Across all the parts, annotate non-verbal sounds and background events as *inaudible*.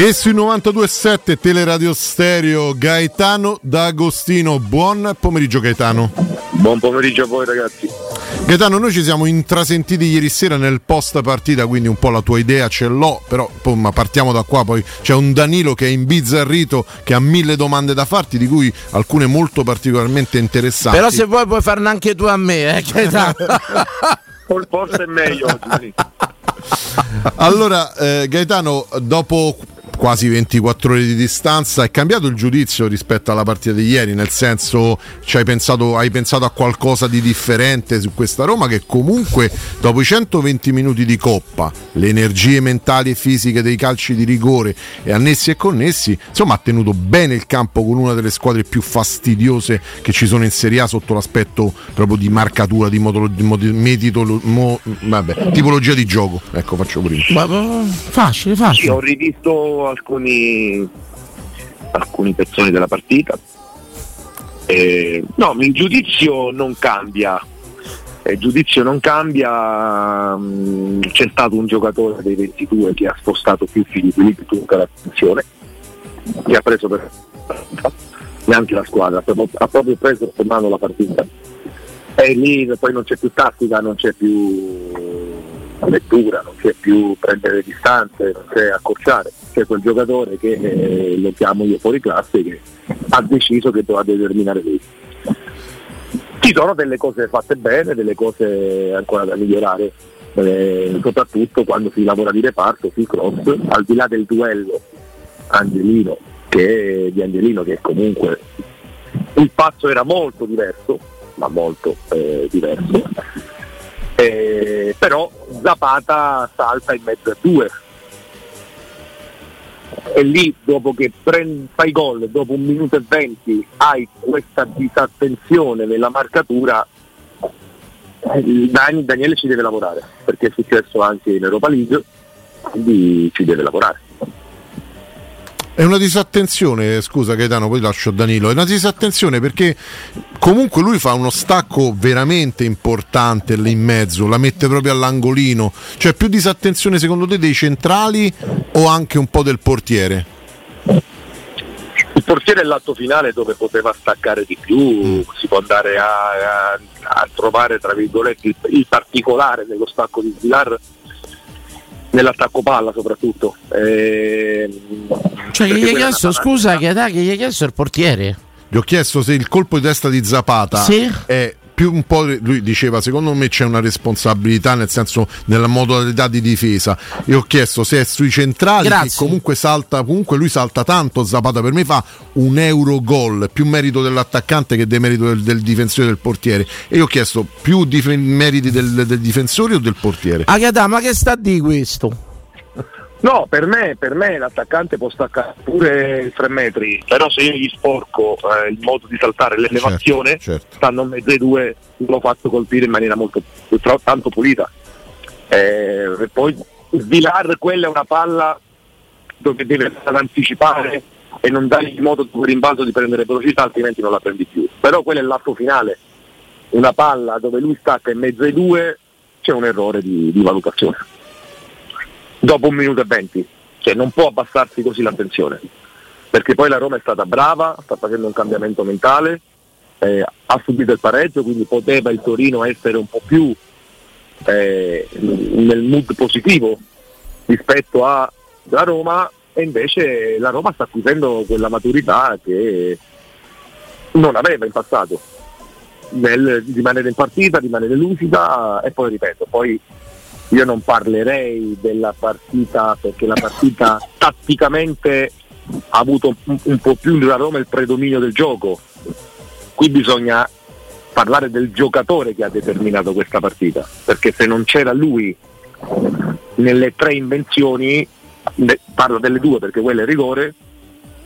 E sui 92.7 Teleradio Stereo Gaetano D'Agostino. Buon pomeriggio Gaetano. Buon pomeriggio a voi ragazzi. Gaetano, noi ci siamo intrasentiti ieri sera nel post partita, quindi un po' la tua idea ce l'ho, però ma partiamo da qua, poi c'è un Danilo che è imbizzarrito, che ha mille domande da farti, di cui alcune molto particolarmente interessanti. Però se vuoi puoi farne anche tu a me, eh, *laughs* Gaetano. Forse è meglio oggi. allora, eh, Gaetano, dopo quasi 24 ore di distanza. È cambiato il giudizio rispetto alla partita di ieri? Nel senso, hai pensato, hai pensato a qualcosa di differente su questa Roma che comunque dopo i 120 minuti di coppa, le energie mentali e fisiche dei calci di rigore e annessi e connessi, insomma ha tenuto bene il campo con una delle squadre più fastidiose che ci sono in Serie A sotto l'aspetto proprio di marcatura, di, modolo, di meditolo, mo, vabbè, tipologia di gioco. Ecco, faccio prima. Facile, facile. Sì, ho rivisto alcuni, alcuni pezzoni della partita. Eh, no, il giudizio non cambia. Il giudizio non cambia, mm, c'è stato un giocatore dei 22 che ha spostato più figli di tutta l'attenzione, che ha preso per neanche la squadra, ha proprio preso per mano la partita. E lì poi non c'è più tattica, non c'è più lettura, non c'è più prendere distanze, non c'è accorciare, c'è quel giocatore che eh, lo chiamo io fuori classe che ha deciso che doveva determinare lui. Ci sono delle cose fatte bene, delle cose ancora da migliorare, eh, soprattutto quando si lavora di reparto, sui cross, al di là del duello Angelino, che, di Angelino che comunque il passo era molto diverso, ma molto eh, diverso eh, però Zapata salta in mezzo a due e lì dopo che prendi, fai gol dopo un minuto e venti hai questa disattenzione nella marcatura eh, Daniele ci deve lavorare perché è successo anche in Europa League quindi ci deve lavorare è una disattenzione, scusa Gaetano, poi lascio Danilo, è una disattenzione perché comunque lui fa uno stacco veramente importante lì in mezzo, la mette proprio all'angolino, cioè più disattenzione secondo te dei centrali o anche un po' del portiere? Il portiere è l'atto finale dove poteva staccare di più, mm. si può andare a, a, a trovare tra virgolette il, il particolare dello stacco di Vilar nell'attacco palla soprattutto. Eh, cioè gli hai chiesto, scusa, che, che gli hai chiesto il portiere? Gli ho chiesto se il colpo di testa di Zapata sì? è più un po' lui diceva secondo me c'è una responsabilità nel senso nella modalità di difesa e ho chiesto se è sui centrali Grazie. che comunque salta comunque lui salta tanto Zapata per me fa un euro gol più merito dell'attaccante che demerito del, del difensore del portiere e io ho chiesto più dif- meriti del, del difensore o del portiere Agatha ma che sta di questo? No, per me, per me, l'attaccante può staccare pure 3 metri, però se io gli sporco eh, il modo di saltare, l'elevazione, certo, certo. stanno mezzo ai due, l'ho fatto colpire in maniera molto tanto pulita. Eh, e poi Vilar, quella è una palla dove deve anticipare e non dai il modo per rimbalzo di prendere velocità, altrimenti non la prendi più. Però quello è l'atto finale, una palla dove lui stacca in mezzo ai due, c'è un errore di, di valutazione dopo un minuto e venti, cioè non può abbassarsi così l'attenzione, perché poi la Roma è stata brava, sta facendo un cambiamento mentale, eh, ha subito il pareggio, quindi poteva il Torino essere un po' più eh, nel mood positivo rispetto alla Roma e invece la Roma sta acquisendo quella maturità che non aveva in passato. Nel rimanere in partita, rimanere lucida e poi ripeto, poi io non parlerei della partita perché la partita *laughs* tatticamente ha avuto un, un po' più la Roma il predominio del gioco. Qui bisogna parlare del giocatore che ha determinato questa partita, perché se non c'era lui nelle tre invenzioni, parlo delle due perché quella è rigore,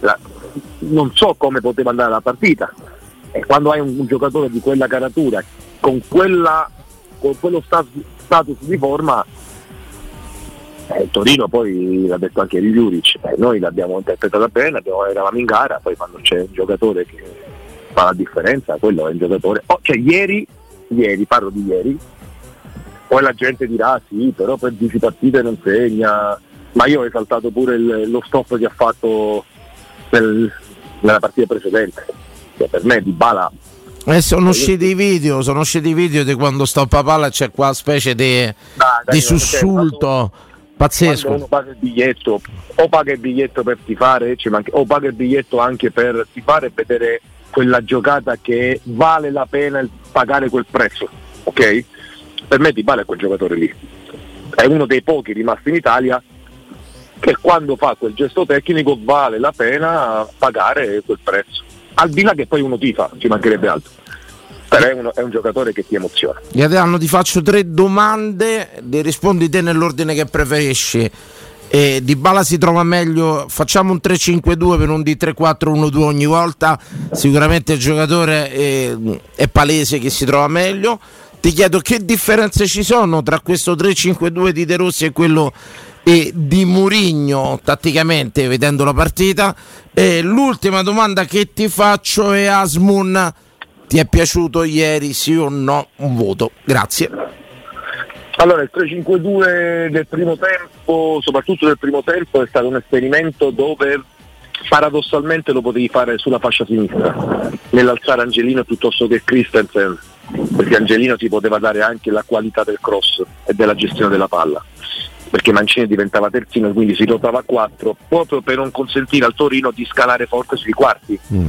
la, non so come poteva andare la partita. E quando hai un, un giocatore di quella caratura, con, quella, con quello status, status di forma eh, il Torino poi l'ha detto anche il Juric, eh, noi l'abbiamo interpretata bene, abbiamo, eravamo in gara, poi quando c'è un giocatore che fa la differenza, quello è un giocatore. Oh, cioè ieri, ieri, parlo di ieri, poi la gente dirà sì, però per 10 partite non segna, ma io ho esaltato pure il, lo stop che ha fatto nel, nella partita precedente. Cioè, per me Di Bala eh, sono usciti i video, sono usciti i video di quando stoppa palla c'è qua specie di, di sussulto pazzesco. Quando uno paga il biglietto, o paga il biglietto per tifare, o paga il biglietto anche per tifare e vedere quella giocata che vale la pena pagare quel prezzo, ok? Per me Di Bala è quel giocatore lì. È uno dei pochi rimasti in Italia che quando fa quel gesto tecnico vale la pena pagare quel prezzo. Al di là che poi uno tifa, ci mancherebbe altro. Però è, uno, è un giocatore che ti emoziona. Gaetano, ti faccio tre domande, rispondi te nell'ordine che preferisci. Eh, di Bala si trova meglio, facciamo un 3-5-2 per un D3-4-1-2 ogni volta, sicuramente il giocatore è, è palese che si trova meglio. Ti chiedo che differenze ci sono tra questo 3-5-2 di De Rossi e quello e di Murigno tatticamente vedendo la partita. E l'ultima domanda che ti faccio è Asmun, ti è piaciuto ieri sì o no? Un voto, grazie. Allora il 3-5-2 del primo tempo, soprattutto del primo tempo, è stato un esperimento dove paradossalmente lo potevi fare sulla fascia sinistra, nell'alzare Angelino piuttosto che Christensen, perché Angelino ti poteva dare anche la qualità del cross e della gestione della palla perché Mancini diventava terzino e quindi si rotava a 4 proprio per non consentire al Torino di scalare forte sui quarti. Mm.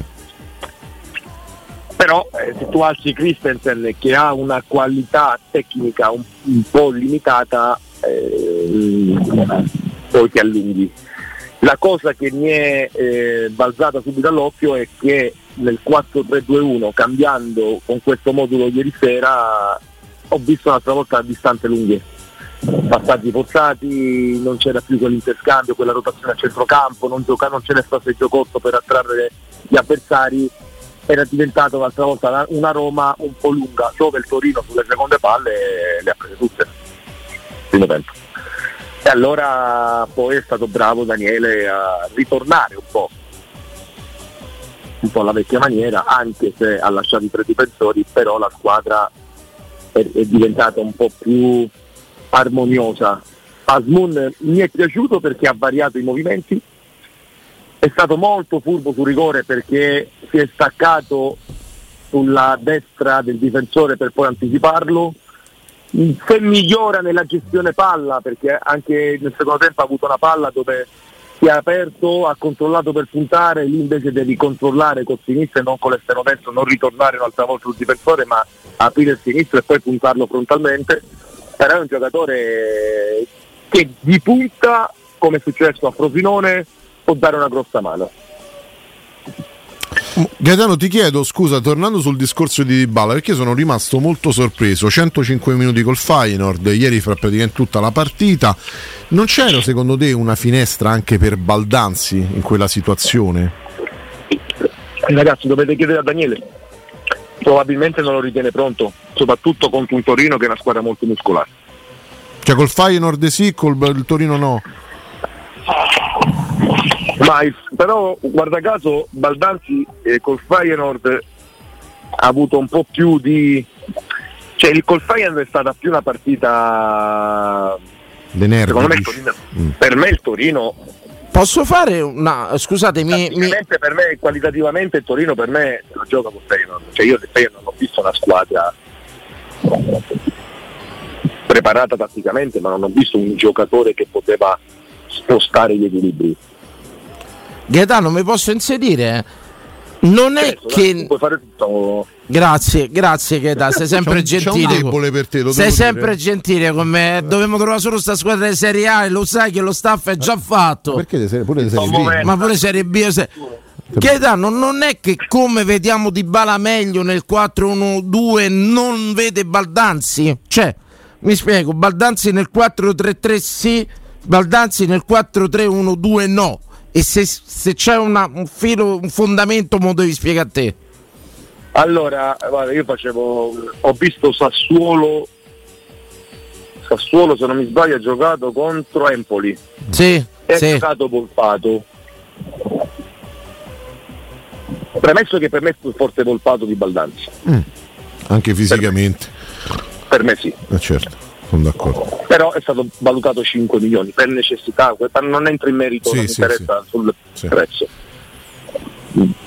però eh, se tu alzi Christensen che ha una qualità tecnica un, un po' limitata eh, poi ti allunghi. La cosa che mi è eh, balzata subito all'occhio è che nel 4-3-2-1 cambiando con questo modulo ieri sera ho visto un'altra volta distanze lunghe passaggi forzati, non c'era più quell'interscambio, quella rotazione a centrocampo, non, gioca, non c'era il giocotto per attrarre gli avversari, era diventato l'altra volta una Roma un po' lunga, dove il Torino sulle seconde palle le ha prese tutte, primo tempo. E allora poi è stato bravo Daniele a ritornare un po', un po' alla vecchia maniera, anche se ha lasciato i tre difensori, però la squadra è, è diventata un po' più armoniosa. Asmun mi è piaciuto perché ha variato i movimenti, è stato molto furbo sul rigore perché si è staccato sulla destra del difensore per poi anticiparlo. Se migliora nella gestione palla, perché anche nel secondo tempo ha avuto una palla dove si è aperto, ha controllato per puntare, lì invece devi controllare col sinistro e non con l'esterno destro, non ritornare un'altra volta sul difensore, ma aprire il sinistro e poi puntarlo frontalmente però è un giocatore che di punta, come è successo a Frosinone, può dare una grossa mano. Gaetano ti chiedo scusa tornando sul discorso di Dybala perché sono rimasto molto sorpreso 105 minuti col Feyenoord ieri fra praticamente tutta la partita non c'era secondo te una finestra anche per Baldanzi in quella situazione? ragazzi dovete chiedere a Daniele probabilmente non lo ritiene pronto, soprattutto contro un Torino che è una squadra molto muscolare. Cioè col Feyenoord sì, col il Torino no. Ma però guarda caso Baldanzi eh, col Feyenoord ha avuto un po' più di cioè il col Feyenoord è stata più una partita De nervi, me Torino, mm. per me il Torino Posso fare una. Scusatemi. Mi... Per me, qualitativamente, Torino per me non gioca con Feyenoord. Cioè, io non ho visto una squadra preparata tatticamente, ma non ho visto un giocatore che poteva spostare gli equilibri. Gaetano, mi posso inserire? Non è certo, che. Puoi fare tutto Grazie, grazie Cheta, sei sempre c'è gentile. C'è un per te, sei sempre gentile con me. Dovremmo trovare solo sta squadra di Serie A e lo sai che lo staff è già fatto. Perché pure di Serie B? Ma pure Serie B. Se... Gaetano, non è che come vediamo Di Bala meglio nel 4-1-2 non vede Baldanzi? Cioè, mi spiego, Baldanzi nel 4-3-3 sì, Baldanzi nel 4-3-1-2 no. E se, se c'è una, un filo, un fondamento, me lo devi spiegare a te. Allora, guarda, io facevo, ho visto Sassuolo, Sassuolo se non mi sbaglio ha giocato contro Empoli. Sì. E sì. giocato Volpato. Premesso che per me è più forte Volpato di Baldanzi. Mm. Anche fisicamente. Per me, per me sì. Eh certo. sono d'accordo. Però è stato valutato 5 milioni per necessità, non entro in merito, sì, non sì, interessa sì. sul prezzo.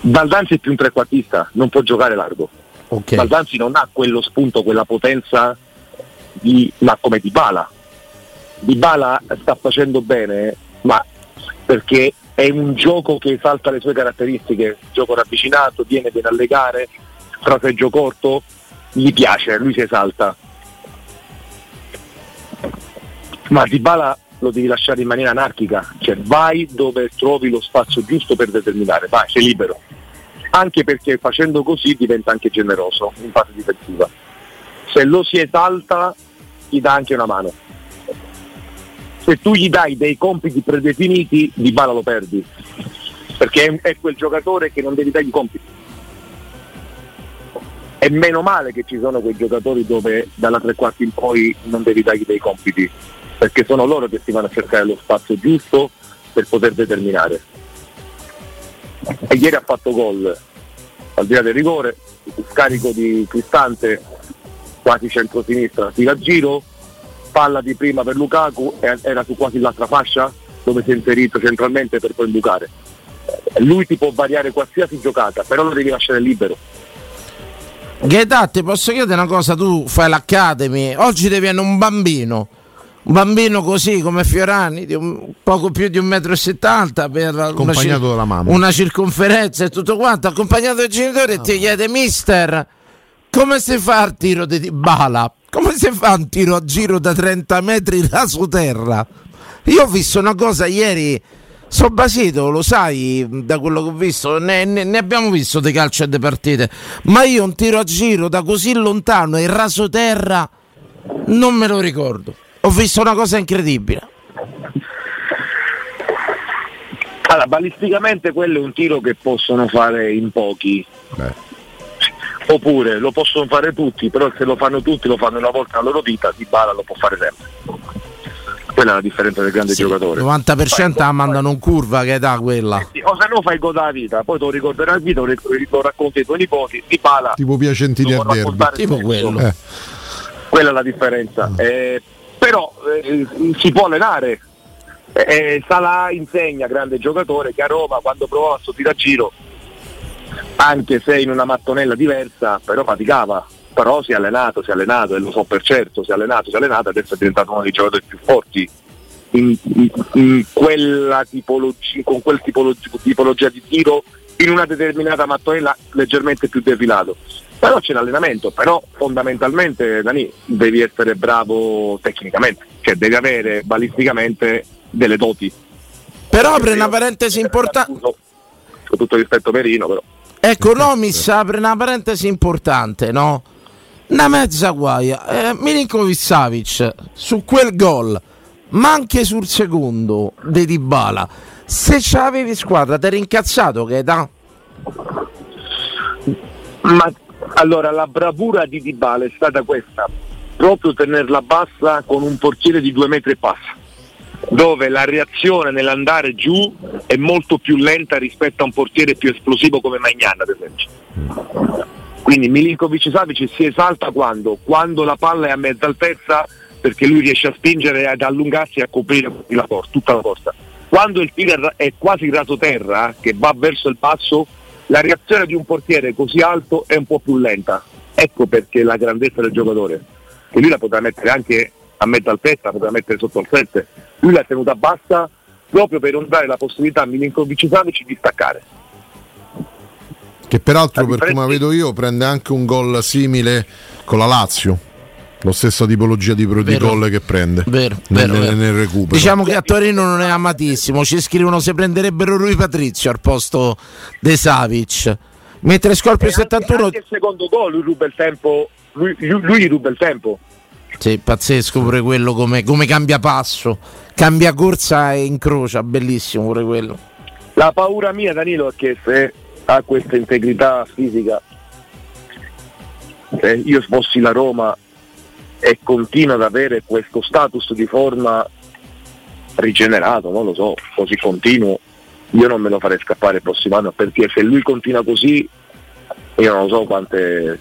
Baldanzi è più un trequartista, non può giocare largo. Okay. Baldanzi non ha quello spunto, quella potenza di, ma come Di Bala. Di Bala sta facendo bene, ma perché è un gioco che esalta le sue caratteristiche, gioco ravvicinato, viene bene alle gare, fraseggio corto, gli piace, lui si esalta. Ma Di Bala lo devi lasciare in maniera anarchica, cioè vai dove trovi lo spazio giusto per determinare, vai, sei libero. Anche perché facendo così diventa anche generoso in fase difensiva. Se lo si esalta gli dà anche una mano. Se tu gli dai dei compiti predefiniti, di bala lo perdi. Perché è, quel giocatore che non devi dare i compiti. E meno male che ci sono quei giocatori dove dalla tre quarti in poi non devi dargli dei compiti perché sono loro che si vanno a cercare lo spazio giusto per poter determinare. E ieri ha fatto gol al di là del rigore, scarico di Cristante quasi centro-sinistra, tira a giro, palla di prima per Lukaku, era su quasi l'altra fascia dove si è inserito centralmente per poi bucare. Lui ti può variare qualsiasi giocata, però lo devi lasciare libero. Gaetà, ti posso chiedere una cosa? Tu fai l'Academy, oggi devi avere un bambino un bambino così come Fiorani, di un, poco più di 1,70 m per accompagnato una, mamma. una circonferenza e tutto quanto, accompagnato dai genitori e ti chiede mister come si fa il tiro di bala? Come si fa un tiro a giro da 30 metri raso terra? Io ho visto una cosa ieri, sono basito, lo sai, da quello che ho visto, ne, ne, ne abbiamo visto di calcio e di partite, ma io un tiro a giro da così lontano e raso terra non me lo ricordo ho visto una cosa incredibile. Allora, balisticamente quello è un tiro che possono fare in pochi. Beh. Oppure lo possono fare tutti, però se lo fanno tutti, lo fanno una volta nella loro vita, di bala lo può fare sempre. Quella è la differenza del grande sì, giocatore. Il 90% la mandano in curva che è da quella. Eh sì, o se no fai gol la vita, poi te lo ricorderai la vita, lo racconti ai tuoi nipoti, di bala. Tipo Piacentini a derby. Tipo quello. Eh. Quella è la differenza. Mm. Eh, però eh, si può allenare. Eh, Salah insegna, grande giocatore, che a Roma quando provava a sto giro, anche se in una mattonella diversa, però faticava. Però si è allenato, si è allenato, e lo so per certo, si è allenato, si è allenato, adesso è diventato uno dei giocatori più forti in, in, in quella tipologia, con quel tipologia, tipologia di tiro in una determinata mattonella leggermente più defilato però c'è l'allenamento, però fondamentalmente Dani devi essere bravo tecnicamente, cioè devi avere balisticamente delle doti. Però apre una parentesi importante. Con tutto rispetto Perino, però. Ecco, Nomis apre una parentesi importante, no? Una mezza guaia. Eh, Milinkovic Savic su quel gol, ma anche sul secondo di Dybala. Se c'avevi squadra, ti eri incazzato che da. Ma allora, la bravura di Dybala è stata questa, proprio tenerla bassa con un portiere di due metri e passa, dove la reazione nell'andare giù è molto più lenta rispetto a un portiere più esplosivo come Magnan, ad esempio. Quindi Milinkovic Savic si esalta quando? Quando la palla è a mezza altezza perché lui riesce a spingere ad allungarsi e a coprire la porta, tutta la porta. Quando il tiro è quasi raso terra, che va verso il passo, la reazione di un portiere così alto è un po' più lenta. Ecco perché la grandezza del giocatore, che lui la potrà mettere anche a mezza altezza, la potrà mettere sotto il 7, lui l'ha tenuta bassa proprio per non dare la possibilità a Milinkovic Savic di staccare. Che peraltro, per come vedo io, prende anche un gol simile con la Lazio lo stesso tipologia di protocollo che prende vero, nel, vero, nel, nel recupero. Diciamo che a Torino non è amatissimo. Ci scrivono se prenderebbero lui Patrizio al posto De Savic. Mentre Scorpio 71 anche il secondo gol lui ruba il tempo, lui, lui, lui ruba il tempo. Sì, pazzesco pure quello come, come cambia passo, cambia corsa e incrocia, bellissimo pure quello. La paura mia Danilo è che se ha questa integrità fisica, se io fossi la Roma e continua ad avere questo status di forma rigenerato, non lo so, così continuo, io non me lo farei scappare il prossimo anno perché se lui continua così io non so quante...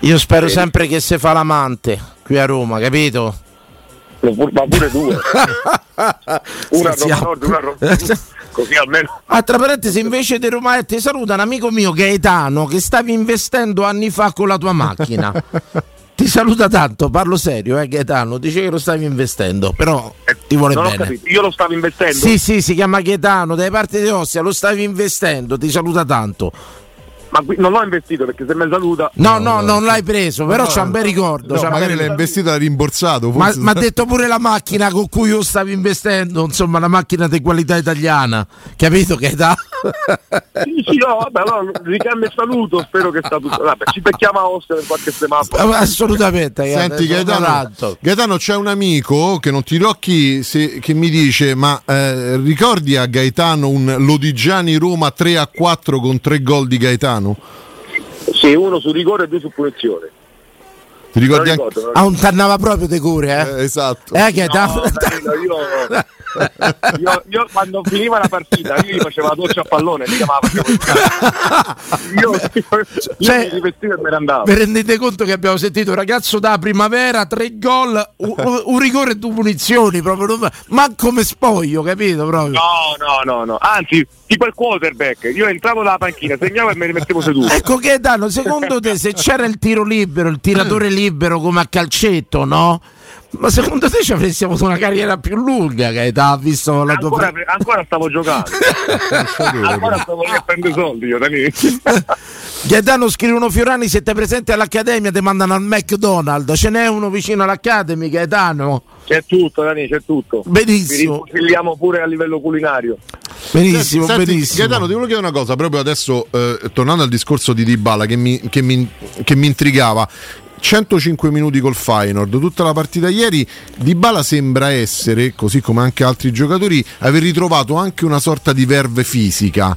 Io spero sempre che si fa l'amante qui a Roma, capito? ma pure due. *laughs* una a Roma Nord, una a Roma. *laughs* Così almeno. Ah, tra parentesi, invece di Roma ti saluta un amico mio Gaetano che stavi investendo anni fa con la tua macchina. *laughs* ti saluta tanto, parlo serio, eh, Gaetano. Dice che lo stavi investendo, però eh, ti vuole bene. Io lo stavo investendo? Sì, sì, si chiama Gaetano, dai parti di Ostia, lo stavi investendo, ti saluta tanto ma qui non l'ho investito perché se mi saluta. No, no, no, non l'hai preso, però no, c'ha un bel ricordo. No, magari l'hai investito e l'ha rimborsato. Ma ha detto pure la macchina con cui io stavo investendo, insomma, una macchina di qualità italiana. Capito che età? sì, sì, no, vabbè, no, ricambio e saluto, spero che sta tutto. Vabbè, ci becchiamo a Ostia per qualche semaforo. Assolutamente. Senti, Gaetano, Gaetano, c'è un amico che non ti dirò chi, se, che mi dice: Ma eh, ricordi a Gaetano un Lodigiani Roma 3 a 4 con 3 gol di Gaetano? Milano? Sì, uno su rigore e due su punizione. Ti ricordi anche... Ah, un tannava proprio de cure, eh? eh esatto. Eh, che no, da... Danilo, io io, io, quando finiva la partita io gli facevo la doccia a pallone mi chiamava *laughs* io, io, cioè, mi rivestivo e me ne andavo. vi rendete conto che abbiamo sentito un ragazzo da primavera tre gol un, un rigore e due punizioni proprio ma come spoglio capito proprio? No no no no. Anzi tipo il quarterback. Io entravo dalla panchina segnavo e me ne mettevo seduto ecco che danno secondo te se c'era il tiro libero il tiratore libero *clears throat* come a calcetto no? Ma secondo te ci avresti avuto una carriera più lunga che ha visto la ancora, tua ancora stavo giocando. *laughs* Ancora stavo lì a prendere soldi io *laughs* Gaetano scrivono Fiorani siete presenti all'Accademia ti mandano al McDonald's. Ce n'è uno vicino all'Academy Gaetano? C'è tutto Dani c'è tutto. Benissimo. Ci pure a livello culinario. Benissimo Senti, benissimo. Gaetano ti volevo chiedere una cosa proprio adesso eh, tornando al discorso di Dybala che mi, che mi, che mi intrigava 105 minuti col Feyenoord, tutta la partita ieri, Dybala sembra essere, così come anche altri giocatori, aver ritrovato anche una sorta di verve fisica.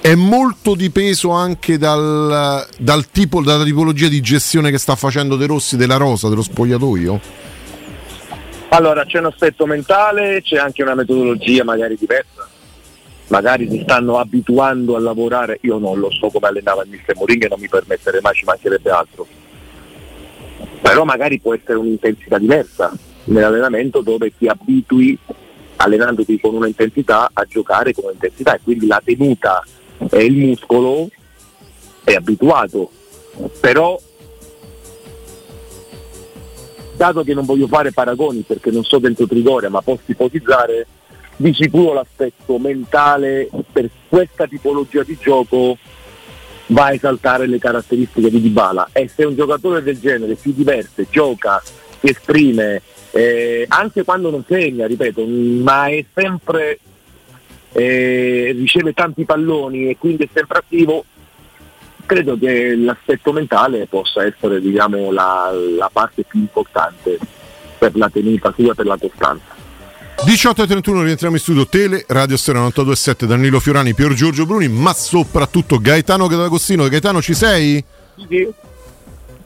È molto dipeso anche dal, dal tipo, dalla tipologia di gestione che sta facendo De Rossi della rosa, dello spogliatoio? Allora, c'è un aspetto mentale, c'è anche una metodologia magari diversa. Magari si stanno abituando a lavorare, io non lo so come allenava il mister Mourinho e non mi permetterei mai, ci mancherebbe altro però magari può essere un'intensità diversa nell'allenamento dove ti abitui allenandoti con un'intensità a giocare con un'intensità e quindi la tenuta e il muscolo è abituato. Però dato che non voglio fare paragoni perché non so dentro Trigoria ma posso ipotizzare di sicuro l'aspetto mentale per questa tipologia di gioco va a esaltare le caratteristiche di Dybala e se un giocatore del genere si diverte, gioca, si esprime, eh, anche quando non segna, ripeto, ma è sempre eh, riceve tanti palloni e quindi è sempre attivo, credo che l'aspetto mentale possa essere diciamo, la, la parte più importante per la tenuta sua, per la costanza. 18.31 rientriamo in studio Tele, Radio Stereo 92.7 Danilo Fiorani, Pier Giorgio Bruni, ma soprattutto Gaetano D'Agostino. Gaetano ci sei? Sì.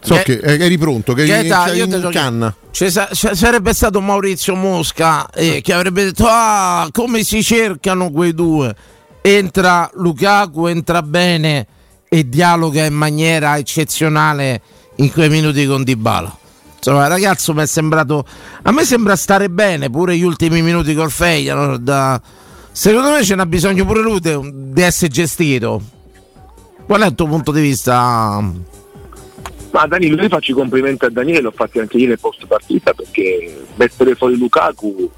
So Ga- che eri pronto, che Gaeta, eri in canna. Ci sarebbe stato Maurizio Mosca eh, che avrebbe detto ah come si cercano quei due. Entra Lukaku, entra bene e dialoga in maniera eccezionale in quei minuti con Dybala. Insomma, ragazzo mi è sembrato. A me sembra stare bene pure gli ultimi minuti col Feyenoord. Secondo me ce n'ha bisogno pure lui di essere gestito. Qual è il tuo punto di vista? Ma Danilo, io faccio i complimenti a Daniele, l'ho fatti anche ieri nel post partita perché mettere fuori Lukaku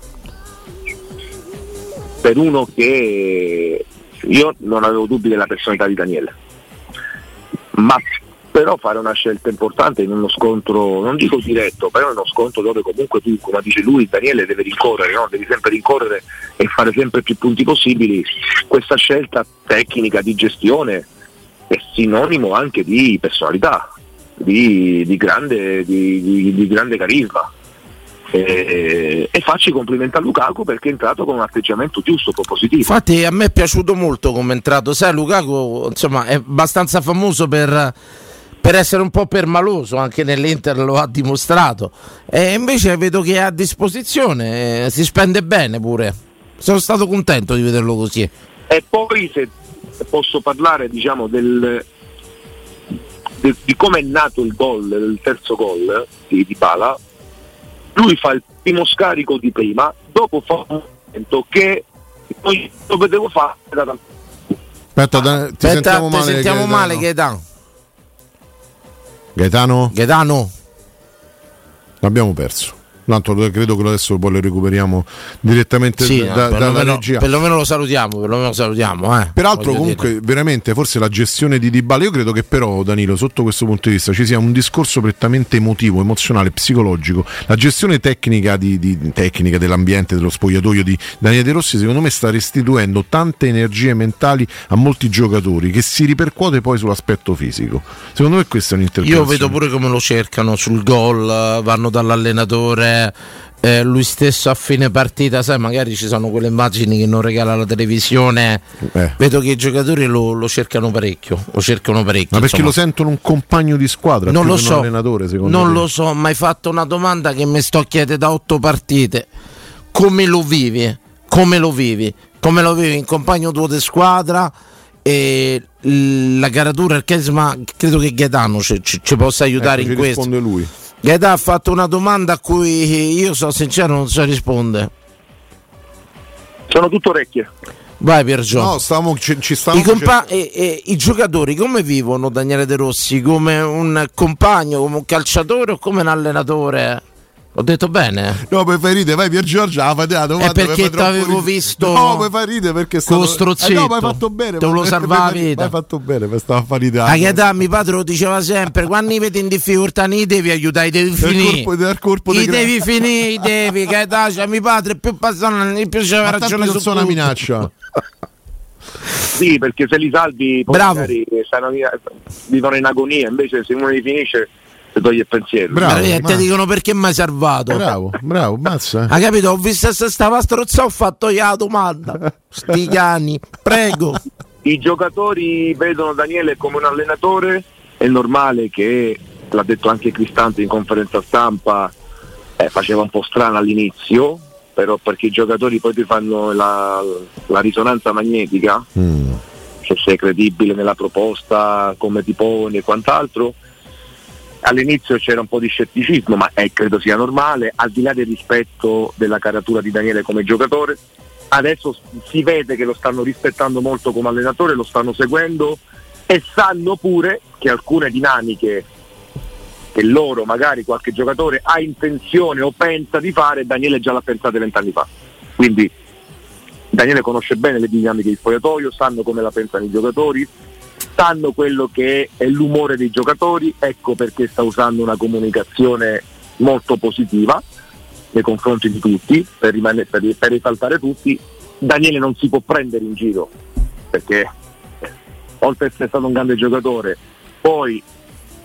per uno che io non avevo dubbi della personalità di Daniele. Ma però fare una scelta importante in uno scontro, non dico diretto, però in uno scontro dove comunque tu, come dice lui, Daniele deve rincorrere, no? devi sempre rincorrere e fare sempre più punti possibili, questa scelta tecnica di gestione è sinonimo anche di personalità, di, di, grande, di, di grande, carisma. E, e, faccio i complimenti a Lukaku perché è entrato con un atteggiamento giusto, positivo. Infatti a me è piaciuto molto come è entrato, sai Lukaku insomma, è abbastanza famoso per per essere un po' permaloso, anche nell'Inter lo ha dimostrato. E invece vedo che è a disposizione, eh, si spende bene pure. Sono stato contento di vederlo così. E poi se posso parlare diciamo, del, de, di come è nato il gol, il terzo gol di, di Pala, lui fa il primo scarico di prima, dopo fa un momento che poi lo vedevo fare da Aspetta, da, ti Aspetta, sentiamo ti male. sentiamo Gaetano. male Gaetano. Gaetano? Gaetano. L'abbiamo perso. Tanto credo che adesso poi lo recuperiamo direttamente Sì, da, dalla perlomeno, regia. perlomeno lo salutiamo, perlomeno lo salutiamo. Eh. Peraltro, comunque, dire. veramente, forse la gestione di Dybala. Io credo che, però, Danilo, sotto questo punto di vista, ci sia un discorso prettamente emotivo, emozionale, psicologico. La gestione tecnica, di, di- tecnica dell'ambiente, dello spogliatoio di Daniele De Rossi, secondo me, sta restituendo tante energie mentali a molti giocatori che si ripercuote poi sull'aspetto fisico. Secondo me, questa è Io un'interpretazione. vedo pure come lo cercano sul gol, vanno dall'allenatore. Eh, lui stesso a fine partita, sai, magari ci sono quelle immagini che non regala la televisione. Eh. Vedo che i giocatori lo, lo cercano parecchio. Lo cercano parecchio. Ma perché insomma. lo sentono un compagno di squadra? non lo so, un allenatore, secondo non te? lo so, ma hai fatto una domanda che mi sto chiedendo da otto partite. Come lo vivi? Come lo vivi? Come lo vivi in compagno tuo di squadra? E la caratura, il charisma, credo che Gaetano ci, ci- ci possa aiutare Ecco, in questo. risponde lui. Gaetano ha fatto una domanda a cui io sono sincero, non so rispondere. Sono tutto orecchie. Vai Piergio. No, stavamo, ci, ci stavamo I, compa- e- e i giocatori come vivono Daniele De Rossi? Come un compagno, come un calciatore o come un allenatore? Ho detto bene? No, poi fai ridere, vai Pier Giorgio, ah, fai la domanda, È perché t'avevo ridere. visto No, poi fai ridere perché è stato... con lo strozzetto. Eh no, ma hai fatto bene. Te lo per- *laughs* salva per- la vita. Hai fatto bene, per stava a fare ridere. A che età mio padre lo diceva sempre, quando vedi in difficoltà ne devi aiutare, i devi Del finire. corpo- del corpo I gra- devi finire, i devi, che età c'ha mio padre, più passano, più tanto ragione non su sono una minaccia. Sì, perché se li salvi poi Bravo. magari stanno via- vivono in agonia, invece se uno li finisce ti toglie il pensiero. Bravo. Eh, ma- Ti dicono perché mi hai salvato. Bravo, bravo, mazza. Ha capito? Ho visto se stava strozzando, ho fatto io la domanda. Sti *laughs* cani, prego. I giocatori vedono Daniele come un allenatore, è normale che, l'ha detto anche Cristante in conferenza stampa, eh, faceva un po' strano all'inizio, però perché i giocatori poi ti fanno la, la risonanza magnetica, Mm. se sei credibile nella proposta, come ti poni e quant'altro. All'inizio c'era un po' di scetticismo, ma eh, credo sia normale, al di là del rispetto della caratura di Daniele come giocatore. Adesso si vede che lo stanno rispettando molto come allenatore, lo stanno seguendo e sanno pure che alcune dinamiche che loro, magari qualche giocatore, ha intenzione o pensa di fare, Daniele già l'ha pensate vent'anni fa. Quindi Daniele conosce bene le dinamiche di spogliatoio, sanno come la pensano i giocatori, sanno quello che è l'umore dei giocatori, ecco perché sta usando una comunicazione molto positiva nei confronti di tutti, per, rimane- per, per risaltare tutti. Daniele non si può prendere in giro, perché eh, oltre ad essere stato un grande giocatore, poi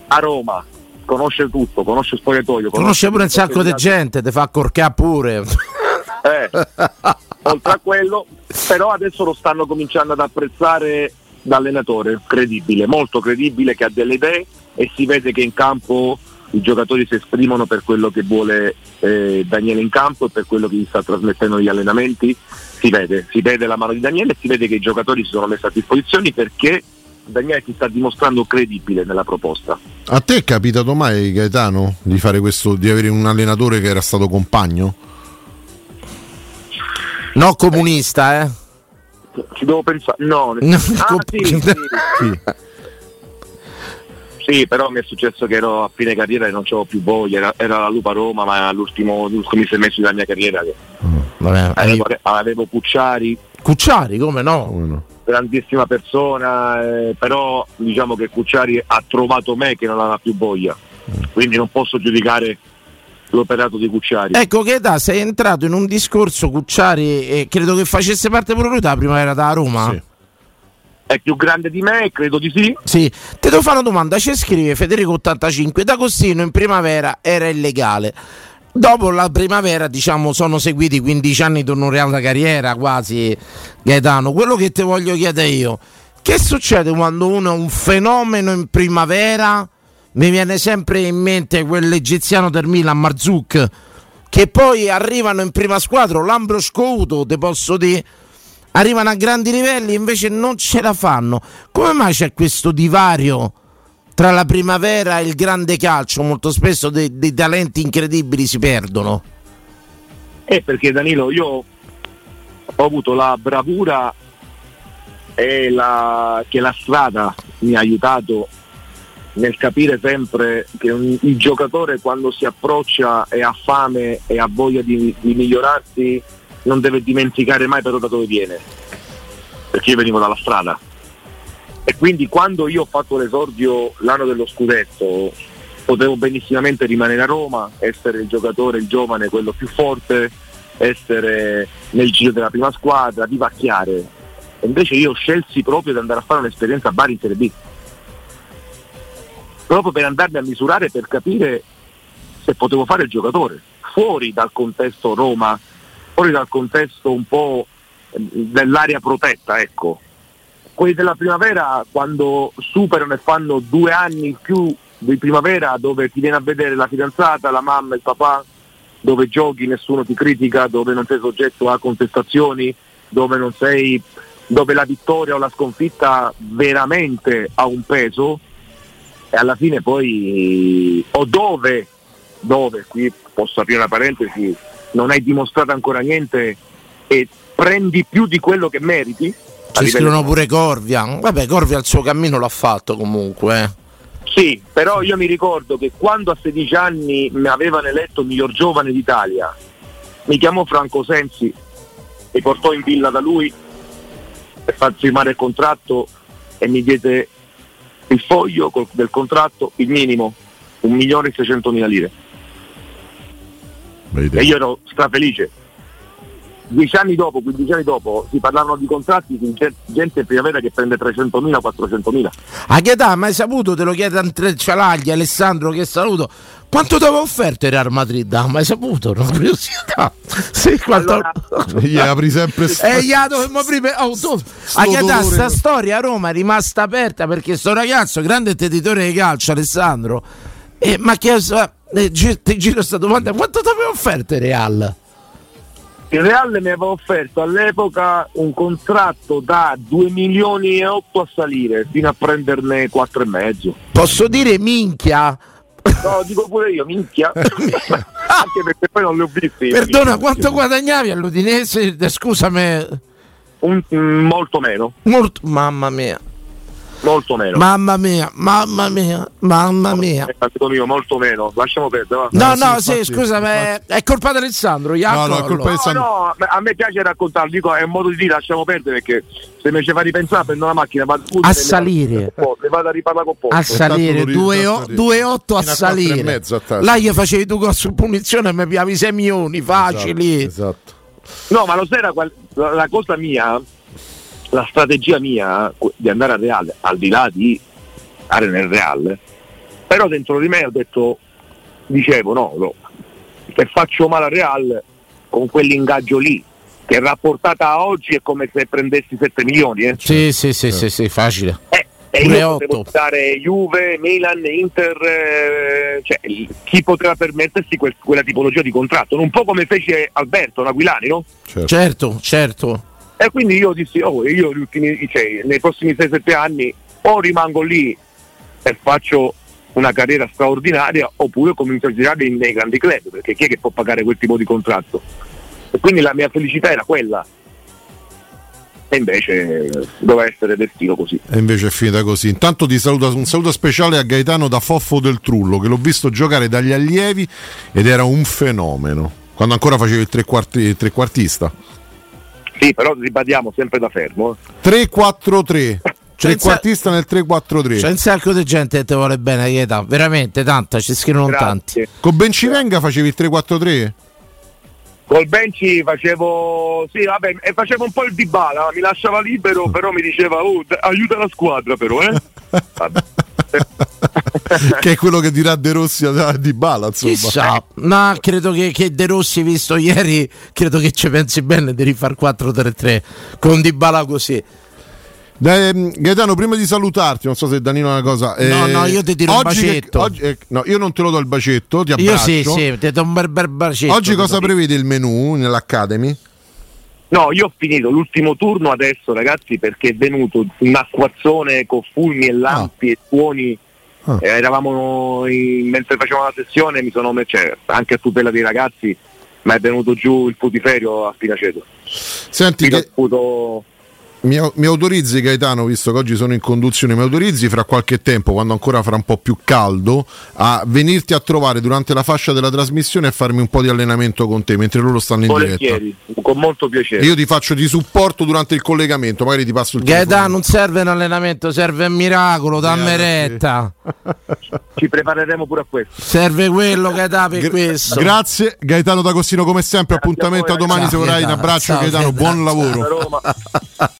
a Roma conosce tutto, conosce il spogliatoio, Conosce pure un sacco di gente, ti fa corcare pure. eh, oltre a quello, però adesso lo stanno cominciando ad apprezzare da allenatore, credibile, molto credibile, che ha delle idee e si vede che in campo i giocatori si esprimono per quello che vuole eh, Daniele in campo e per quello che gli sta trasmettendo negli allenamenti. Si vede, si vede la mano di Daniele e si vede che i giocatori si sono messi a disposizione perché Daniele si sta dimostrando credibile nella proposta. A te è capitato mai, Gaetano, di fare questo, di avere un allenatore che era stato compagno? No comunista, eh. Ci devo pensare. No, *laughs* No, ah, sì, sì. *laughs* Sì. Sì, però mi è successo che ero a fine carriera e non c'avevo più voglia, era, era la Lupa Roma, ma all'ultimo, gli ultimi sei mesi della mia carriera che Vabbè, avevo, avevo Pucciari, Cucciari, come no? Come no? grandissima persona, eh, però diciamo che Cucciari ha trovato me che non aveva più voglia, quindi non posso giudicare l'operato di Cucciari. Ecco che da sei entrato in un discorso Cucciari e credo che facesse parte pure lui della primavera da Roma. Sì. È più grande di me, credo di sì. Sì, ti devo fare una domanda. Ci scrive Federico 85. D'Agostino in primavera era illegale. Dopo la primavera, diciamo, sono seguiti 15 anni di un'oreata carriera, quasi Gaetano. Quello che ti voglio chiedere io, che succede quando uno è un fenomeno in primavera? Mi viene sempre in mente quell'egiziano del Milan, Marzuk, che poi arrivano in prima squadra, l'Ambro Scouto, te posso dire, arrivano a grandi livelli invece non ce la fanno. Come mai c'è questo divario tra la primavera e il grande calcio? Molto spesso dei, dei talenti incredibili si perdono. Eh, perché Danilo, io ho avuto la bravura la, che la strada mi ha aiutato nel capire sempre che un, il giocatore quando si approccia e ha fame e ha voglia di, di migliorarsi non deve dimenticare mai però da dove viene. Perché io venivo dalla strada. E quindi quando io ho fatto l'esordio l'anno dello scudetto potevo benissimamente rimanere a Roma essere il giocatore, il giovane, quello più forte essere nel giro della prima squadra, vivacchiare. Invece io scelsi proprio di andare a fare un'esperienza a Bari in Serie B proprio per andarmi a misurare per capire se potevo fare il giocatore, fuori dal contesto Roma, fuori dal contesto un po' dell'area protetta, ecco. Quelli della primavera quando superano e fanno due anni in più di primavera dove ti viene a vedere la fidanzata, la mamma, il papà, dove giochi, nessuno ti critica, dove non sei soggetto a contestazioni, dove sei dove la vittoria o la sconfitta veramente ha un peso, e alla fine poi o dove, dove, qui posso aprire una parentesi, non hai dimostrato ancora niente e prendi più di quello che meriti. Ci scrivono pure Corvia, vabbè Corvia il suo cammino l'ha fatto comunque. Eh. Sì, però io mi ricordo che quando a 16 anni mi avevano eletto miglior giovane d'Italia, mi chiamò Franco Sensi, mi portò in villa da lui per far firmare il contratto e mi diede il foglio del contratto, il minimo, 1.600.000 lire. E io ero strafelice. Dieci anni dopo, 15 anni dopo, si parlavano di contratti di gente in primavera che prende 300.000, 400.000. A che età mai saputo? Te lo chiede Andrea Cialagli, Alessandro che saluto. Quanto ti aveva offerto il Real Madrid? Ah, mai saputo? Una curiosità. Sì, quanto... Allora... gli apri sempre eh, gli aprire... oh, tu... A che età sta storia a Roma è rimasta aperta perché sto ragazzo, grande editore di calcio, Alessandro, eh, ma che... Eh, ti giro questa domanda, quanto ti aveva offerto il Real? Il Real mi aveva offerto all'epoca un contratto da 2 milioni e 8 a salire fino a prenderne 4 e mezzo. Posso dire minchia? No, dico pure io, minchia. *laughs* Anche perché poi non li ho visti. Perdona, quanto guadagnavi all'Udinese? Scusami. Un, molto meno. Molto, mamma mia molto meno. Mamma mia, mamma mia, mamma mia. Amico mio, molto meno. Lasciamo perdere. No, no, no, sì, sì scusa, è, è colpa di Alessandro. No, no, è colpa di Alessandro. No, no, a me piace raccontarlo, dico, è un modo di dire, lasciamo perdere perché se mi ci fa ripensare prendo la macchina, vado a salire. Le vado a riparare con posto. A salire, 2,8 a salire. Là gli facevi tu con su punizione e mi piavi 6 milioni, facili. Esatto. esatto. No, ma lo sai la, la cosa mia la strategia mia di andare al Real, al di là di stare nel Real, però dentro di me ho detto, dicevo no, no se faccio male al Real con quell'ingaggio lì, che rapportata a oggi è come se prendessi 7 milioni. Eh? Sì, sì, sì, sì, sì, facile. Eh, e io potevo stare Juve, Milan, Inter, eh, cioè, chi poteva permettersi quel, quella tipologia di contratto? Un po' come fece Alberto Naguilani, no? Certo, certo. certo. E quindi io dissi, oh, io ultimi, cioè, nei prossimi 6-7 anni o rimango lì e faccio una carriera straordinaria oppure comincio a girare nei grandi club, perché chi è che può pagare quel tipo di contratto? E quindi la mia felicità era quella. E invece doveva essere destino così. E invece è finita così. Intanto ti saluto un saluto speciale a Gaetano da Foffo del Trullo, che l'ho visto giocare dagli allievi ed era un fenomeno. Quando ancora facevi il trequartista. Sì, però ribadiamo sempre da fermo. 3-4-3. Trequartista *laughs* nel 3-4-3. C'è un sacco di gente che ti vuole bene, Ieta. veramente tanta, ci scrivono Grazie. tanti. Con Bencivenga facevi il 3-4-3? Col Benci facevo, sì, vabbè, e facevo un po' il dibala, mi lasciava libero, *laughs* però mi diceva, oh, aiuta la squadra però, eh? *laughs* *laughs* che è quello che dirà De Rossi a Di Bala insomma. Chissà, ma credo che, che, De Rossi visto ieri credo che ci pensi bene di rifare 4-3-3 con Di Bala così ehm, Gaetano, prima di salutarti, non so se Danilo ha una cosa. Eh, no, no, io ti tiro un bacetto. Che, oggi, eh, no, io non te lo do il bacetto, ti abbraccio. Io sì, sì, ti do un bel, bel bacetto. Oggi cosa prevede il menù nell'Academy? No, io ho finito l'ultimo turno adesso, ragazzi, perché è venuto un acquazzone con fulmi e lampi ah. e suoni. Ah. Eh, eravamo in, mentre facevamo la sessione, mi sono cioè, anche a tutela dei ragazzi, ma è venuto giù il putiferio a Pinaceto. Senti, che... Sputo mi, mi, autorizzi Gaetano, visto che oggi sono in conduzione, mi autorizzi fra qualche tempo, quando ancora farà un po' più caldo, a venirti a trovare durante la fascia della trasmissione e farmi un po' di allenamento con te mentre loro stanno in Volentieri, diretta. Con molto piacere. io ti faccio di supporto durante il collegamento, magari ti passo il tempo. Gaetano, non serve un allenamento, serve un miracolo, dammi retta. Ci prepareremo pure a questo. Serve quello Gaetano per Gra- questo. Grazie Gaetano D'Agostino come sempre, Grazie appuntamento a, a domani Ciao, se vorrai, un abbraccio Ciao, Gaetano, Gaetano, buon lavoro. *laughs*